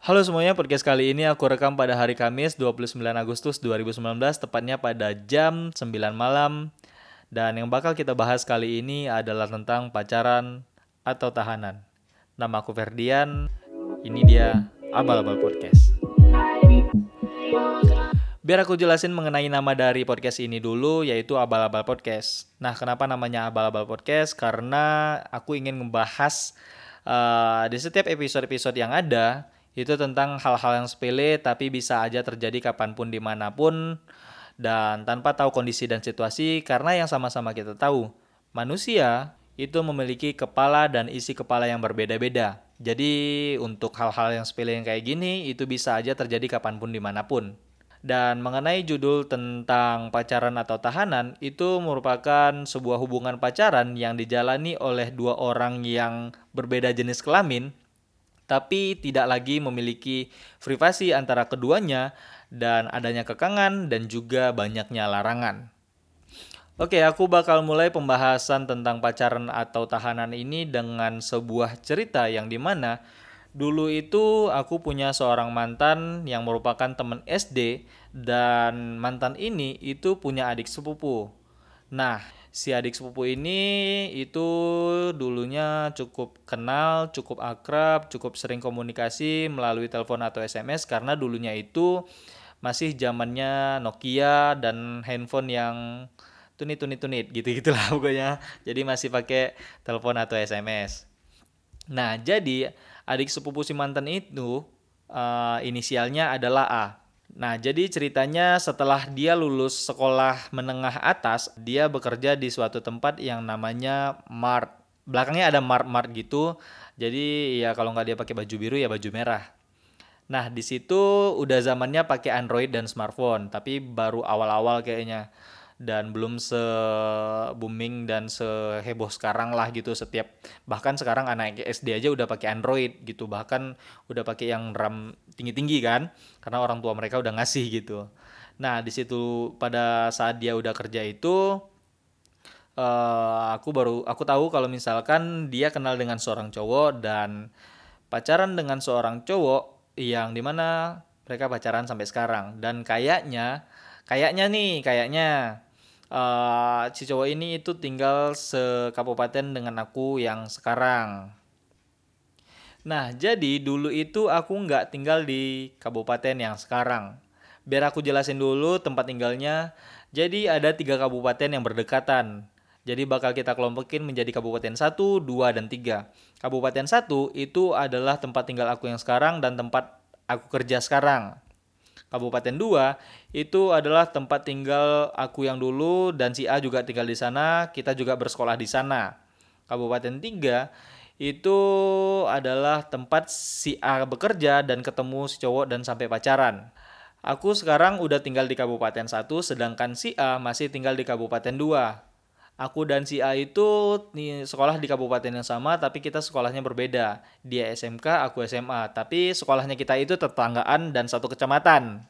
Halo semuanya, podcast kali ini aku rekam pada hari Kamis 29 Agustus 2019 tepatnya pada jam 9 malam dan yang bakal kita bahas kali ini adalah tentang pacaran atau tahanan. Nama aku Ferdian, ini dia Abal-Abal Podcast. Biar aku jelasin mengenai nama dari podcast ini dulu, yaitu Abal-Abal Podcast. Nah, kenapa namanya Abal-Abal Podcast? Karena aku ingin membahas uh, di setiap episode-episode yang ada, itu tentang hal-hal yang sepele tapi bisa aja terjadi kapan pun di mana pun dan tanpa tahu kondisi dan situasi karena yang sama-sama kita tahu manusia itu memiliki kepala dan isi kepala yang berbeda-beda. Jadi untuk hal-hal yang sepele yang kayak gini itu bisa aja terjadi kapan pun di mana pun. Dan mengenai judul tentang pacaran atau tahanan itu merupakan sebuah hubungan pacaran yang dijalani oleh dua orang yang berbeda jenis kelamin tapi tidak lagi memiliki privasi antara keduanya dan adanya kekangan dan juga banyaknya larangan. Oke, aku bakal mulai pembahasan tentang pacaran atau tahanan ini dengan sebuah cerita yang di mana dulu itu aku punya seorang mantan yang merupakan teman SD dan mantan ini itu punya adik sepupu. Nah, si adik sepupu ini itu dulunya cukup kenal, cukup akrab, cukup sering komunikasi melalui telepon atau SMS karena dulunya itu masih zamannya Nokia dan handphone yang tunit tunit tunit gitu gitulah pokoknya. Jadi masih pakai telepon atau SMS. Nah, jadi adik sepupu si mantan itu uh, inisialnya adalah A. Nah, jadi ceritanya setelah dia lulus sekolah menengah atas, dia bekerja di suatu tempat yang namanya Mart. Belakangnya ada Mart-Mart gitu. Jadi ya kalau nggak dia pakai baju biru ya baju merah. Nah, di situ udah zamannya pakai Android dan smartphone, tapi baru awal-awal kayaknya dan belum se booming dan seheboh sekarang lah gitu setiap bahkan sekarang anak SD aja udah pakai Android gitu bahkan udah pakai yang RAM tinggi-tinggi kan karena orang tua mereka udah ngasih gitu. Nah di situ pada saat dia udah kerja itu uh, aku baru aku tahu kalau misalkan dia kenal dengan seorang cowok dan pacaran dengan seorang cowok yang di mana mereka pacaran sampai sekarang. Dan kayaknya kayaknya nih kayaknya uh, si cowok ini itu tinggal sekabupaten dengan aku yang sekarang. Nah, jadi dulu itu aku nggak tinggal di kabupaten yang sekarang. Biar aku jelasin dulu tempat tinggalnya. Jadi ada tiga kabupaten yang berdekatan. Jadi bakal kita kelompokin menjadi kabupaten 1, 2, dan 3. Kabupaten 1 itu adalah tempat tinggal aku yang sekarang dan tempat aku kerja sekarang. Kabupaten 2 itu adalah tempat tinggal aku yang dulu dan si A juga tinggal di sana, kita juga bersekolah di sana. Kabupaten 3 itu adalah tempat si A bekerja dan ketemu si cowok dan sampai pacaran. Aku sekarang udah tinggal di Kabupaten 1 sedangkan si A masih tinggal di Kabupaten 2 aku dan si A itu nih sekolah di kabupaten yang sama tapi kita sekolahnya berbeda. Dia SMK, aku SMA. Tapi sekolahnya kita itu tetanggaan dan satu kecamatan.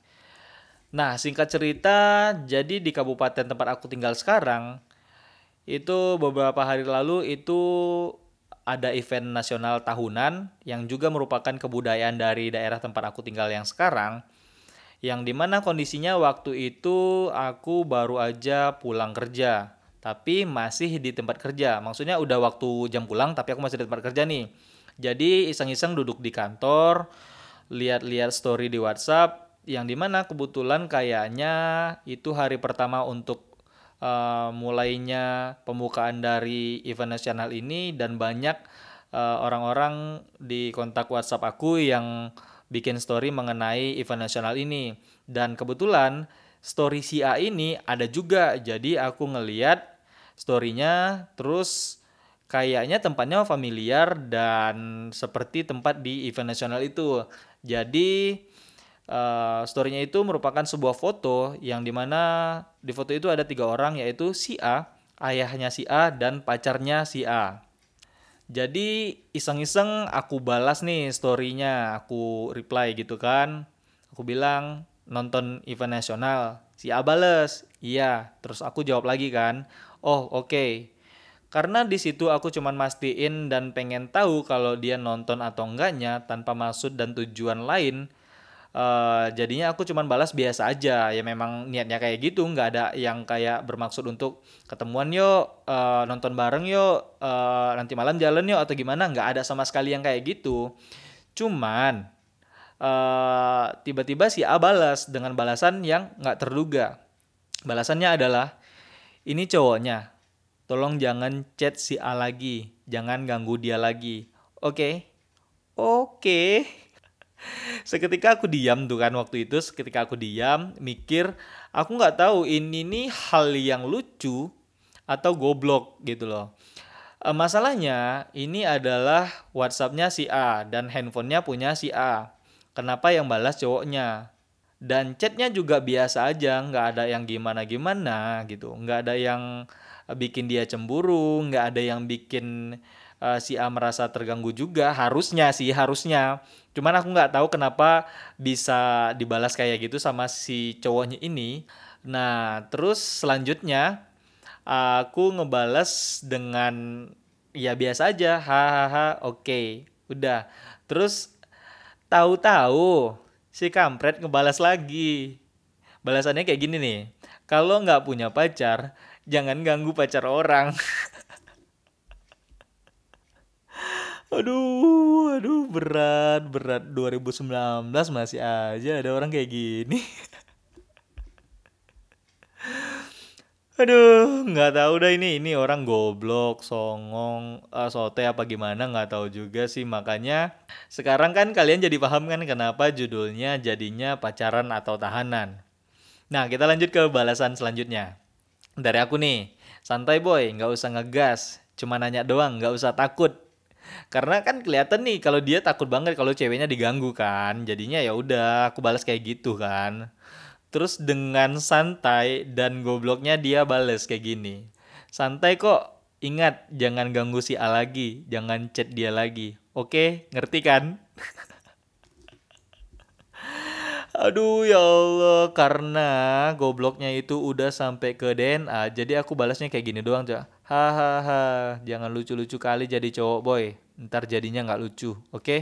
Nah, singkat cerita, jadi di kabupaten tempat aku tinggal sekarang itu beberapa hari lalu itu ada event nasional tahunan yang juga merupakan kebudayaan dari daerah tempat aku tinggal yang sekarang yang di mana kondisinya waktu itu aku baru aja pulang kerja tapi masih di tempat kerja. Maksudnya udah waktu jam pulang tapi aku masih di tempat kerja nih. Jadi iseng-iseng duduk di kantor, lihat-lihat story di WhatsApp yang di mana kebetulan kayaknya itu hari pertama untuk uh, mulainya pembukaan dari event nasional ini dan banyak uh, orang-orang di kontak WhatsApp aku yang bikin story mengenai event nasional ini dan kebetulan story si A ini ada juga. Jadi aku ngeliat storynya terus kayaknya tempatnya familiar dan seperti tempat di event nasional itu. Jadi uh, storynya itu merupakan sebuah foto yang di mana di foto itu ada tiga orang yaitu si A, ayahnya si A dan pacarnya si A. Jadi iseng-iseng aku balas nih storynya, aku reply gitu kan. Aku bilang nonton event nasional si A iya terus aku jawab lagi kan oh oke okay. Karena di situ aku cuman mastiin dan pengen tahu kalau dia nonton atau enggaknya tanpa maksud dan tujuan lain. Uh, jadinya aku cuman balas biasa aja ya memang niatnya kayak gitu nggak ada yang kayak bermaksud untuk ketemuan yuk uh, nonton bareng yuk uh, nanti malam jalan yuk atau gimana nggak ada sama sekali yang kayak gitu cuman uh, tiba-tiba si A balas dengan balasan yang nggak terduga balasannya adalah ini cowoknya Tolong jangan chat si A lagi, jangan ganggu dia lagi. Oke. Okay? Oke. Okay. Seketika aku diam tuh kan waktu itu, seketika aku diam, mikir, aku nggak tahu ini nih hal yang lucu atau goblok gitu loh. E, masalahnya ini adalah WhatsAppnya si A dan handphonenya punya si A. Kenapa yang balas cowoknya? Dan chatnya juga biasa aja, nggak ada yang gimana-gimana gitu, nggak ada yang bikin dia cemburu, nggak ada yang bikin uh, si A merasa terganggu juga. Harusnya sih, harusnya. Cuman aku nggak tahu kenapa bisa dibalas kayak gitu sama si cowoknya ini. Nah, terus selanjutnya aku ngebales dengan ya biasa aja, hahaha, oke, okay. udah. Terus tahu-tahu si kampret ngebalas lagi. Balasannya kayak gini nih, kalau nggak punya pacar, jangan ganggu pacar orang. Aduh aduh berat berat. 2019 masih aja ada orang kayak gini Aduh, nggak tahu dah ini ini orang goblok, songong, uh, sote apa gimana nggak tahu juga sih. Makanya sekarang kan kalian jadi paham kan kenapa judulnya jadinya pacaran atau tahanan. Nah kita lanjut ke balasan selanjutnya. Dari aku nih santai boy nggak usah ngegas cuma nanya doang nggak usah takut. Karena kan kelihatan nih kalau dia takut banget kalau ceweknya diganggu kan. Jadinya ya udah aku balas kayak gitu kan terus dengan santai dan gobloknya dia balas kayak gini santai kok ingat jangan ganggu si A lagi jangan chat dia lagi oke ngerti kan Aduh ya Allah, karena gobloknya itu udah sampai ke DNA, jadi aku balasnya kayak gini doang, Cak. Hahaha, jangan lucu-lucu kali jadi cowok boy. Ntar jadinya nggak lucu, oke? Okay?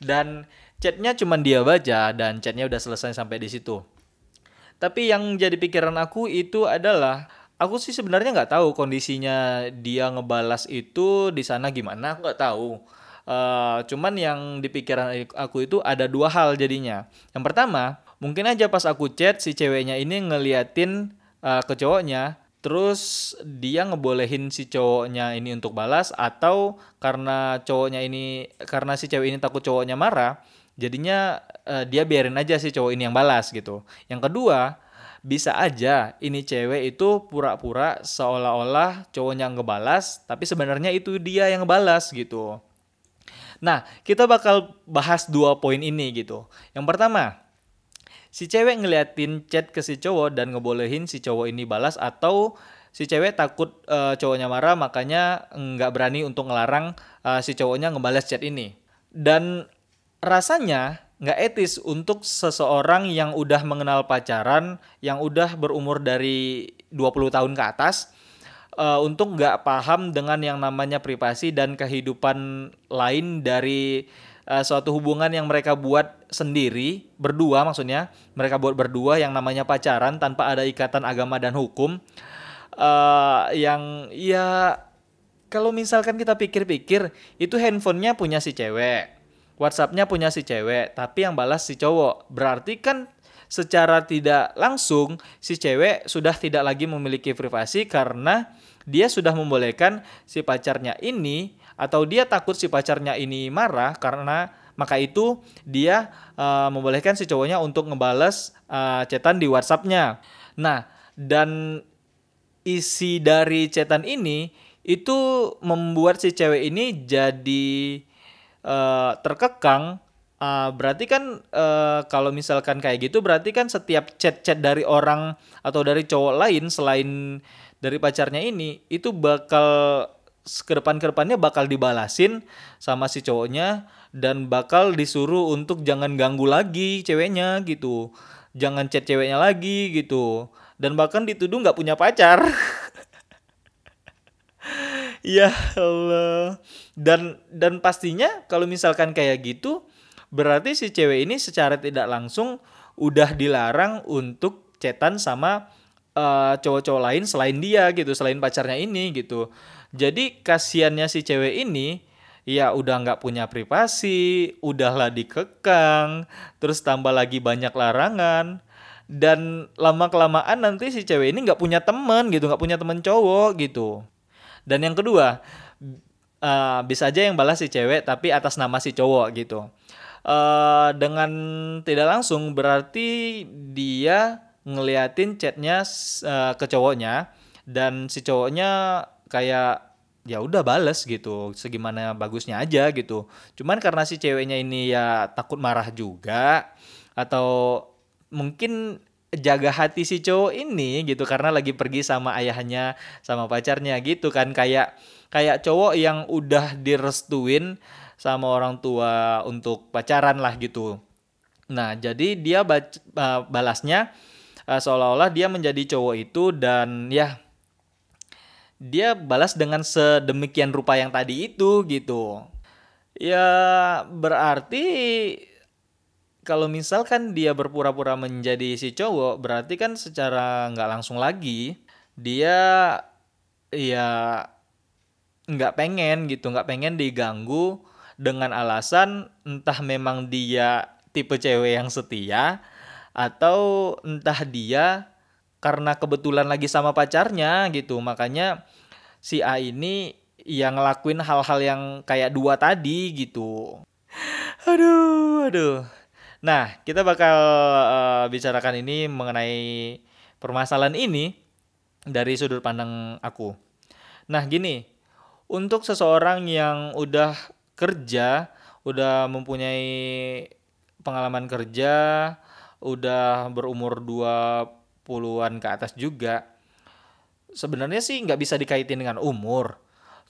Dan chatnya cuma dia baca dan chatnya udah selesai sampai di situ. Tapi yang jadi pikiran aku itu adalah aku sih sebenarnya nggak tahu kondisinya dia ngebalas itu di sana gimana, nggak tahu Uh, cuman yang di pikiran aku itu ada dua hal jadinya. Yang pertama, mungkin aja pas aku chat si ceweknya ini ngeliatin uh, ke cowoknya, terus dia ngebolehin si cowoknya ini untuk balas atau karena cowoknya ini karena si cewek ini takut cowoknya marah, jadinya uh, dia biarin aja si cowok ini yang balas gitu. Yang kedua, bisa aja ini cewek itu pura-pura seolah-olah cowoknya ngebalas, tapi sebenarnya itu dia yang ngebalas gitu. Nah, kita bakal bahas dua poin ini gitu. Yang pertama, si cewek ngeliatin chat ke si cowok dan ngebolehin si cowok ini balas atau si cewek takut uh, cowoknya marah makanya nggak berani untuk ngelarang uh, si cowoknya ngebalas chat ini. Dan rasanya nggak etis untuk seseorang yang udah mengenal pacaran, yang udah berumur dari 20 tahun ke atas, uh, untuk nggak paham dengan yang namanya privasi dan kehidupan lain dari uh, suatu hubungan yang mereka buat sendiri berdua maksudnya mereka buat berdua yang namanya pacaran tanpa ada ikatan agama dan hukum uh, yang ya kalau misalkan kita pikir-pikir itu handphonenya punya si cewek WhatsAppnya punya si cewek tapi yang balas si cowok berarti kan secara tidak langsung si cewek sudah tidak lagi memiliki privasi karena dia sudah membolehkan si pacarnya ini atau dia takut si pacarnya ini marah karena maka itu dia uh, membolehkan si cowoknya untuk ngebales uh, chatan di WhatsAppnya. Nah, dan isi dari chatan ini itu membuat si cewek ini jadi uh, terkekang Uh, berarti kan uh, kalau misalkan kayak gitu berarti kan setiap chat-chat dari orang atau dari cowok lain selain dari pacarnya ini itu bakal ke depan ke depannya bakal dibalasin sama si cowoknya dan bakal disuruh untuk jangan ganggu lagi ceweknya gitu. Jangan chat ceweknya lagi gitu. Dan bahkan dituduh nggak punya pacar ya Allah. Dan dan pastinya kalau misalkan kayak gitu berarti si cewek ini secara tidak langsung udah dilarang untuk cetan sama uh, cowok-cowok lain selain dia gitu selain pacarnya ini gitu. Jadi kasihannya si cewek ini ya udah nggak punya privasi, udahlah dikekang, terus tambah lagi banyak larangan, dan lama kelamaan nanti si cewek ini nggak punya temen gitu, nggak punya temen cowok gitu. Dan yang kedua, uh, bisa aja yang balas si cewek tapi atas nama si cowok gitu. Uh, dengan tidak langsung berarti dia ngeliatin chatnya uh, ke cowoknya dan si cowoknya kayak ya udah bales gitu segimana bagusnya aja gitu cuman karena si ceweknya ini ya takut marah juga atau mungkin jaga hati si cowok ini gitu karena lagi pergi sama ayahnya sama pacarnya gitu kan kayak kayak cowok yang udah direstuin sama orang tua untuk pacaran lah gitu nah jadi dia balasnya uh, seolah-olah dia menjadi cowok itu dan ya dia balas dengan sedemikian rupa yang tadi itu gitu. Ya berarti kalau misalkan dia berpura-pura menjadi si cowok, berarti kan secara nggak langsung lagi dia ya nggak pengen gitu, nggak pengen diganggu dengan alasan entah memang dia tipe cewek yang setia atau entah dia karena kebetulan lagi sama pacarnya gitu. Makanya si A ini yang ngelakuin hal-hal yang kayak dua tadi gitu. Aduh aduh nah kita bakal uh, bicarakan ini mengenai permasalahan ini dari sudut pandang aku. Nah gini untuk seseorang yang udah kerja udah mempunyai pengalaman kerja udah berumur dua puluhan ke atas juga sebenarnya sih nggak bisa dikaitin dengan umur.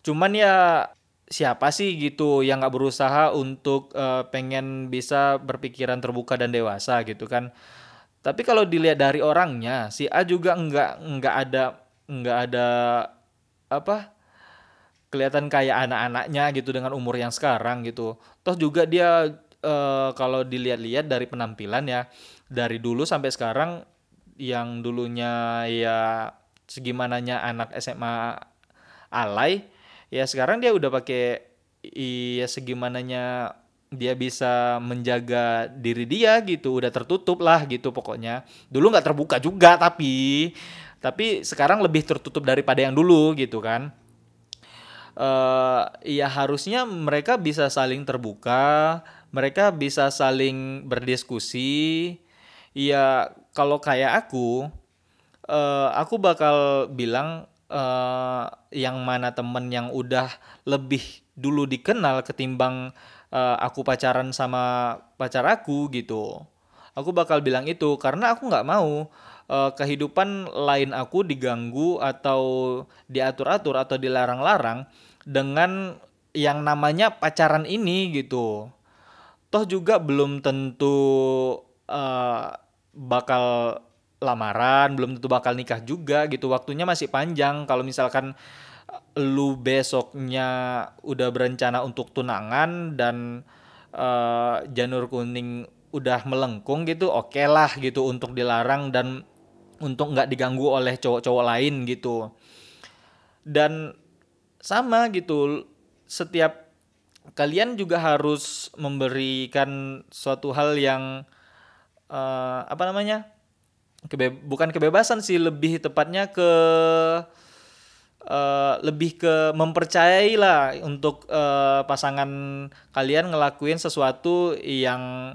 Cuman ya siapa sih gitu yang nggak berusaha untuk uh, pengen bisa berpikiran terbuka dan dewasa gitu kan? Tapi kalau dilihat dari orangnya si A juga nggak nggak ada nggak ada apa kelihatan kayak anak-anaknya gitu dengan umur yang sekarang gitu. Toh juga dia uh, kalau dilihat-lihat dari penampilan ya dari dulu sampai sekarang yang dulunya ya segimananya anak SMA alay ya sekarang dia udah pakai iya segimananya dia bisa menjaga diri dia gitu udah tertutup lah gitu pokoknya. Dulu nggak terbuka juga tapi tapi sekarang lebih tertutup daripada yang dulu gitu kan. Uh, ya harusnya mereka bisa saling terbuka mereka bisa saling berdiskusi. Ya kalau kayak aku uh, aku bakal bilang uh, yang mana temen yang udah lebih dulu dikenal ketimbang uh, aku pacaran sama pacar aku gitu. Aku bakal bilang itu karena aku nggak mau uh, kehidupan lain aku diganggu atau diatur-atur atau dilarang-larang dengan yang namanya pacaran ini gitu. Toh juga belum tentu uh, bakal lamaran, belum tentu bakal nikah juga gitu. Waktunya masih panjang. Kalau misalkan eh, lu besoknya udah berencana untuk tunangan dan uh, janur kuning udah melengkung gitu, oke okay lah gitu untuk dilarang dan untuk nggak diganggu oleh cowok-cowok lain gitu. Dan sama gitu, setiap kalian juga harus memberikan suatu hal yang uh, apa namanya kebe bukan kebebasan sih lebih tepatnya ke uh, lebih ke mempercayai lah untuk uh, pasangan kalian ngelakuin sesuatu yang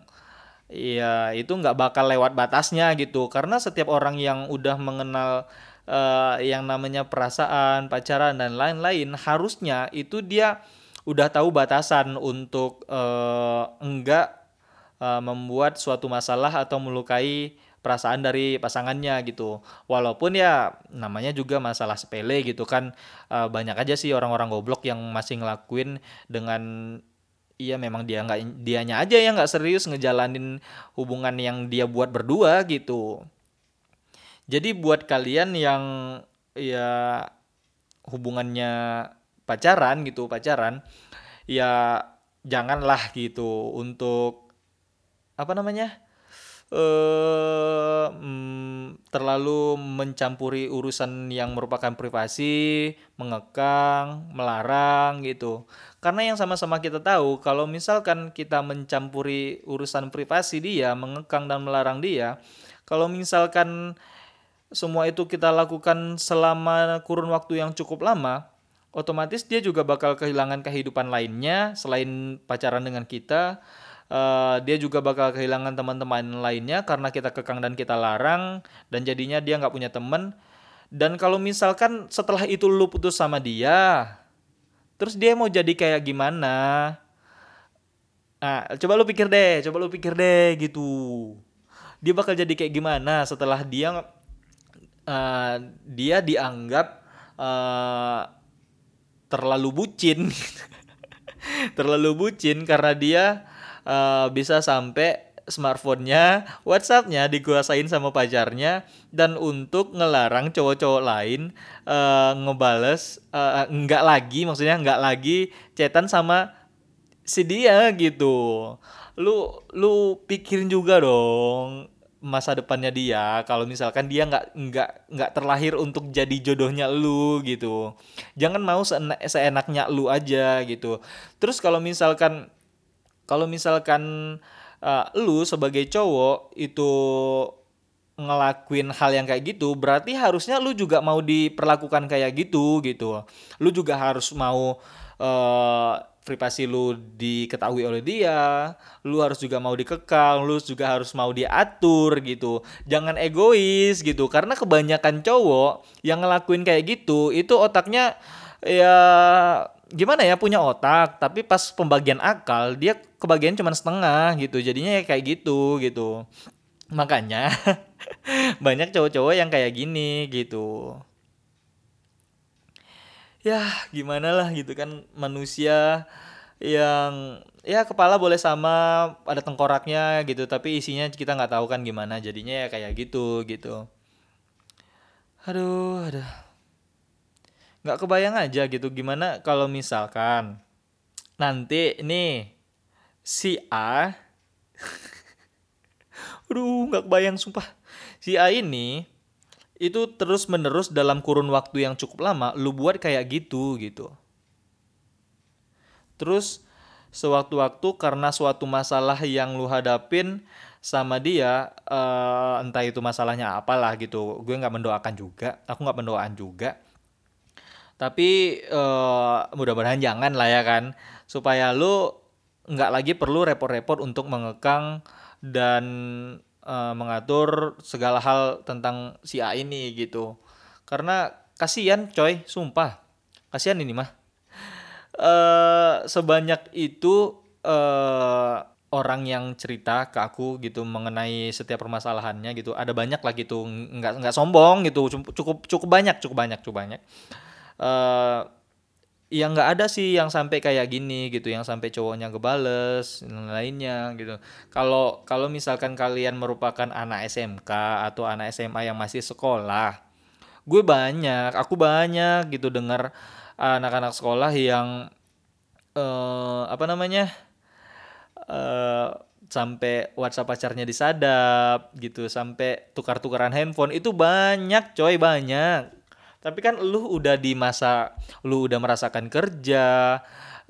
ya itu nggak bakal lewat batasnya gitu. Karena setiap orang yang udah mengenal uh, yang namanya perasaan pacaran dan lain-lain harusnya itu dia udah tahu batasan untuk uh, enggak uh, membuat suatu masalah atau melukai perasaan dari pasangannya gitu. Walaupun ya namanya juga masalah sepele gitu kan uh, banyak aja sih orang-orang goblok yang masih ngelakuin dengan iya memang dia nggak dianya aja yang nggak serius ngejalanin hubungan yang dia buat berdua gitu. Jadi buat kalian yang ya hubungannya pacaran gitu pacaran ya janganlah gitu untuk apa namanya eh mm, terlalu mencampuri urusan yang merupakan privasi, mengekang, melarang gitu. Karena yang sama-sama kita tahu kalau misalkan kita mencampuri urusan privasi dia, mengekang dan melarang dia, kalau misalkan semua itu kita lakukan selama kurun waktu yang cukup lama, otomatis dia juga bakal kehilangan kehidupan lainnya selain pacaran dengan kita uh, dia juga bakal kehilangan teman-teman lainnya karena kita kekang dan kita larang dan jadinya dia nggak punya teman dan kalau misalkan setelah itu lu putus sama dia terus dia mau jadi kayak gimana? Nah coba lu pikir deh coba lu pikir deh gitu. Dia bakal jadi kayak gimana setelah dia uh, dia dianggap uh, terlalu bucin. Terlalu bucin karena dia uh, bisa sampai smartphone-nya, WhatsApp-nya dikuasain sama pacarnya dan untuk ngelarang cowok-cowok lain uh, ngebales uh, nggak lagi maksudnya nggak lagi chatan sama si dia gitu. Lu lu pikirin juga dong masa depannya dia kalau misalkan dia nggak nggak nggak terlahir untuk jadi jodohnya lu gitu jangan mau seenaknya lu aja gitu terus kalau misalkan kalau misalkan uh, lu sebagai cowok itu ngelakuin hal yang kayak gitu, berarti harusnya lu juga mau diperlakukan kayak gitu gitu. Lu juga harus mau uh, privasi lu diketahui oleh dia, lu harus juga mau dikekang, lu juga harus mau diatur gitu. Jangan egois gitu, karena kebanyakan cowok yang ngelakuin kayak gitu, itu otaknya ya gimana ya punya otak tapi pas pembagian akal dia kebagian cuma setengah gitu. Jadinya ya kayak gitu gitu. Makanya banyak cowok-cowok yang kayak gini gitu. Ya gimana lah gitu kan manusia yang ya kepala boleh sama ada tengkoraknya gitu. Tapi isinya kita nggak tahu kan gimana jadinya ya kayak gitu gitu. Aduh aduh nggak kebayang aja gitu gimana kalau misalkan nanti nih si A Aduh nggak kebayang sumpah. Si A ini itu terus menerus dalam kurun waktu yang cukup lama lu buat kayak gitu gitu. Terus sewaktu-waktu karena suatu masalah yang lu hadapin sama dia uh, entah itu masalahnya apalah gitu gue nggak mendoakan juga aku nggak mendoakan juga tapi uh, mudah-mudahan jangan lah ya kan. Supaya lu nggak lagi perlu repot-repot untuk mengekang dan uh, mengatur segala hal tentang si A ini gitu. Karena kasihan coy sumpah. Kasihan ini mah. Uh, sebanyak itu uh, orang yang cerita ke aku gitu mengenai setiap permasalahannya gitu ada banyak lah gitu. Nggak nggak sombong gitu cukup cukup banyak cukup banyak cukup banyak uh, ya nggak ada sih yang sampai kayak gini gitu yang sampai cowoknya kebales dan lainnya gitu. Kalau kalau misalkan kalian merupakan anak SMK atau anak SMA yang masih sekolah gue banyak aku banyak gitu dengar anak-anak sekolah yang uh, apa namanya uh, sampai WhatsApp pacarnya disadap gitu sampai tukar-tukaran handphone itu banyak coy banyak tapi kan lu udah di masa lu udah merasakan kerja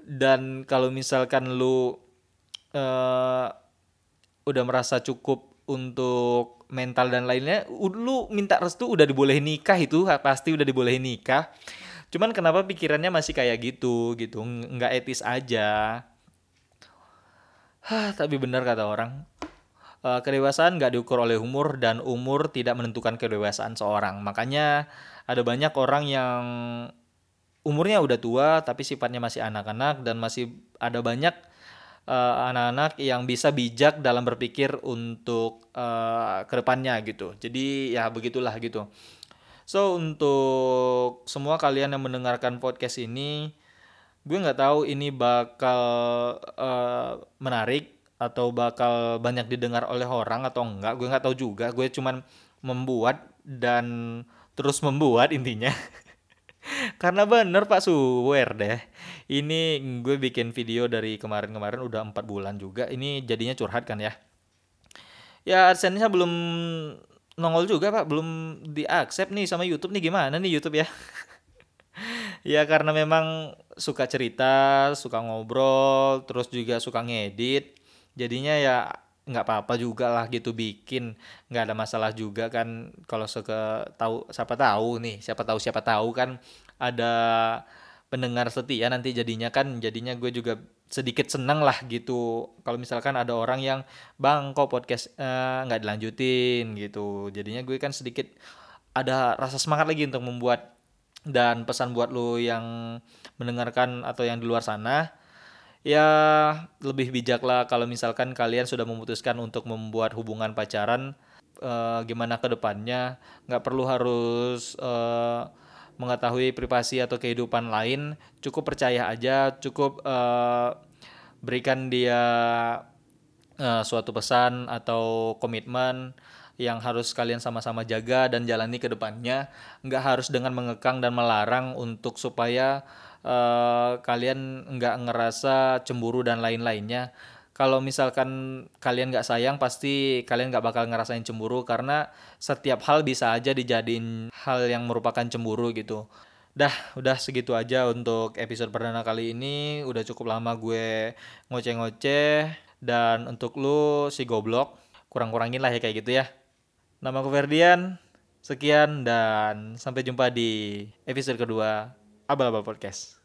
dan kalau misalkan lu uh, udah merasa cukup untuk mental dan lainnya lu minta restu udah dibolehin nikah itu pasti udah dibolehin nikah. Cuman kenapa pikirannya masih kayak gitu gitu? Nggak etis aja. Hah, tapi benar kata orang uh, kedewasaan nggak diukur oleh umur dan umur tidak menentukan kedewasaan seorang makanya ada banyak orang yang umurnya udah tua tapi sifatnya masih anak-anak dan masih ada banyak eh, anak-anak yang bisa bijak dalam berpikir untuk uh, ke depannya gitu. Jadi ya begitulah gitu. So untuk semua kalian yang mendengarkan podcast ini, gue nggak tahu ini bakal uh, menarik atau bakal banyak didengar oleh orang atau enggak. Gue nggak tahu juga. Gue cuman membuat dan terus membuat intinya Karena bener Pak Suwer deh. Ini gue bikin video dari kemarin-kemarin udah empat bulan juga. Ini jadinya curhat kan ya. Ya AdSense-nya belum nongol juga Pak, belum diaccept nih sama YouTube nih gimana nih YouTube ya? ya karena memang suka cerita, suka ngobrol, terus juga suka ngedit. Jadinya ya nggak apa-apa juga lah gitu bikin. Nggak ada masalah juga kan kalau suka tahu siapa tahu nih siapa tahu siapa tahu kan ada pendengar setia nanti jadinya kan. Jadinya gue juga sedikit senang lah gitu. Kalau misalkan ada orang yang bang kok podcast eh, nggak uh, dilanjutin? gitu. Jadinya gue kan sedikit ada rasa semangat lagi untuk membuat dan pesan buat lo yang mendengarkan atau yang di luar sana ya lebih bijak lah kalau misalkan kalian sudah memutuskan untuk membuat hubungan pacaran uh, gimana ke depannya? Nggak perlu harus uh, mengetahui privasi atau kehidupan lain. Cukup percaya aja cukup uh, berikan dia uh, suatu pesan atau komitmen yang harus kalian sama-sama jaga dan jalani ke depannya. Nggak harus dengan mengekang dan melarang untuk supaya uh, kalian nggak ngerasa cemburu dan lain-lainnya. Kalau misalkan kalian nggak sayang pasti kalian nggak bakal ngerasain cemburu karena setiap hal bisa aja dijadiin hal yang merupakan cemburu gitu. Dah udah segitu aja untuk episode perdana kali ini. Udah cukup lama gue ngoceh-ngoceh. Dan untuk lu si goblok kurang-kurangin lah ya kayak gitu ya. Nama aku Ferdian. Sekian dan sampai jumpa di episode kedua Abal-Abal Podcast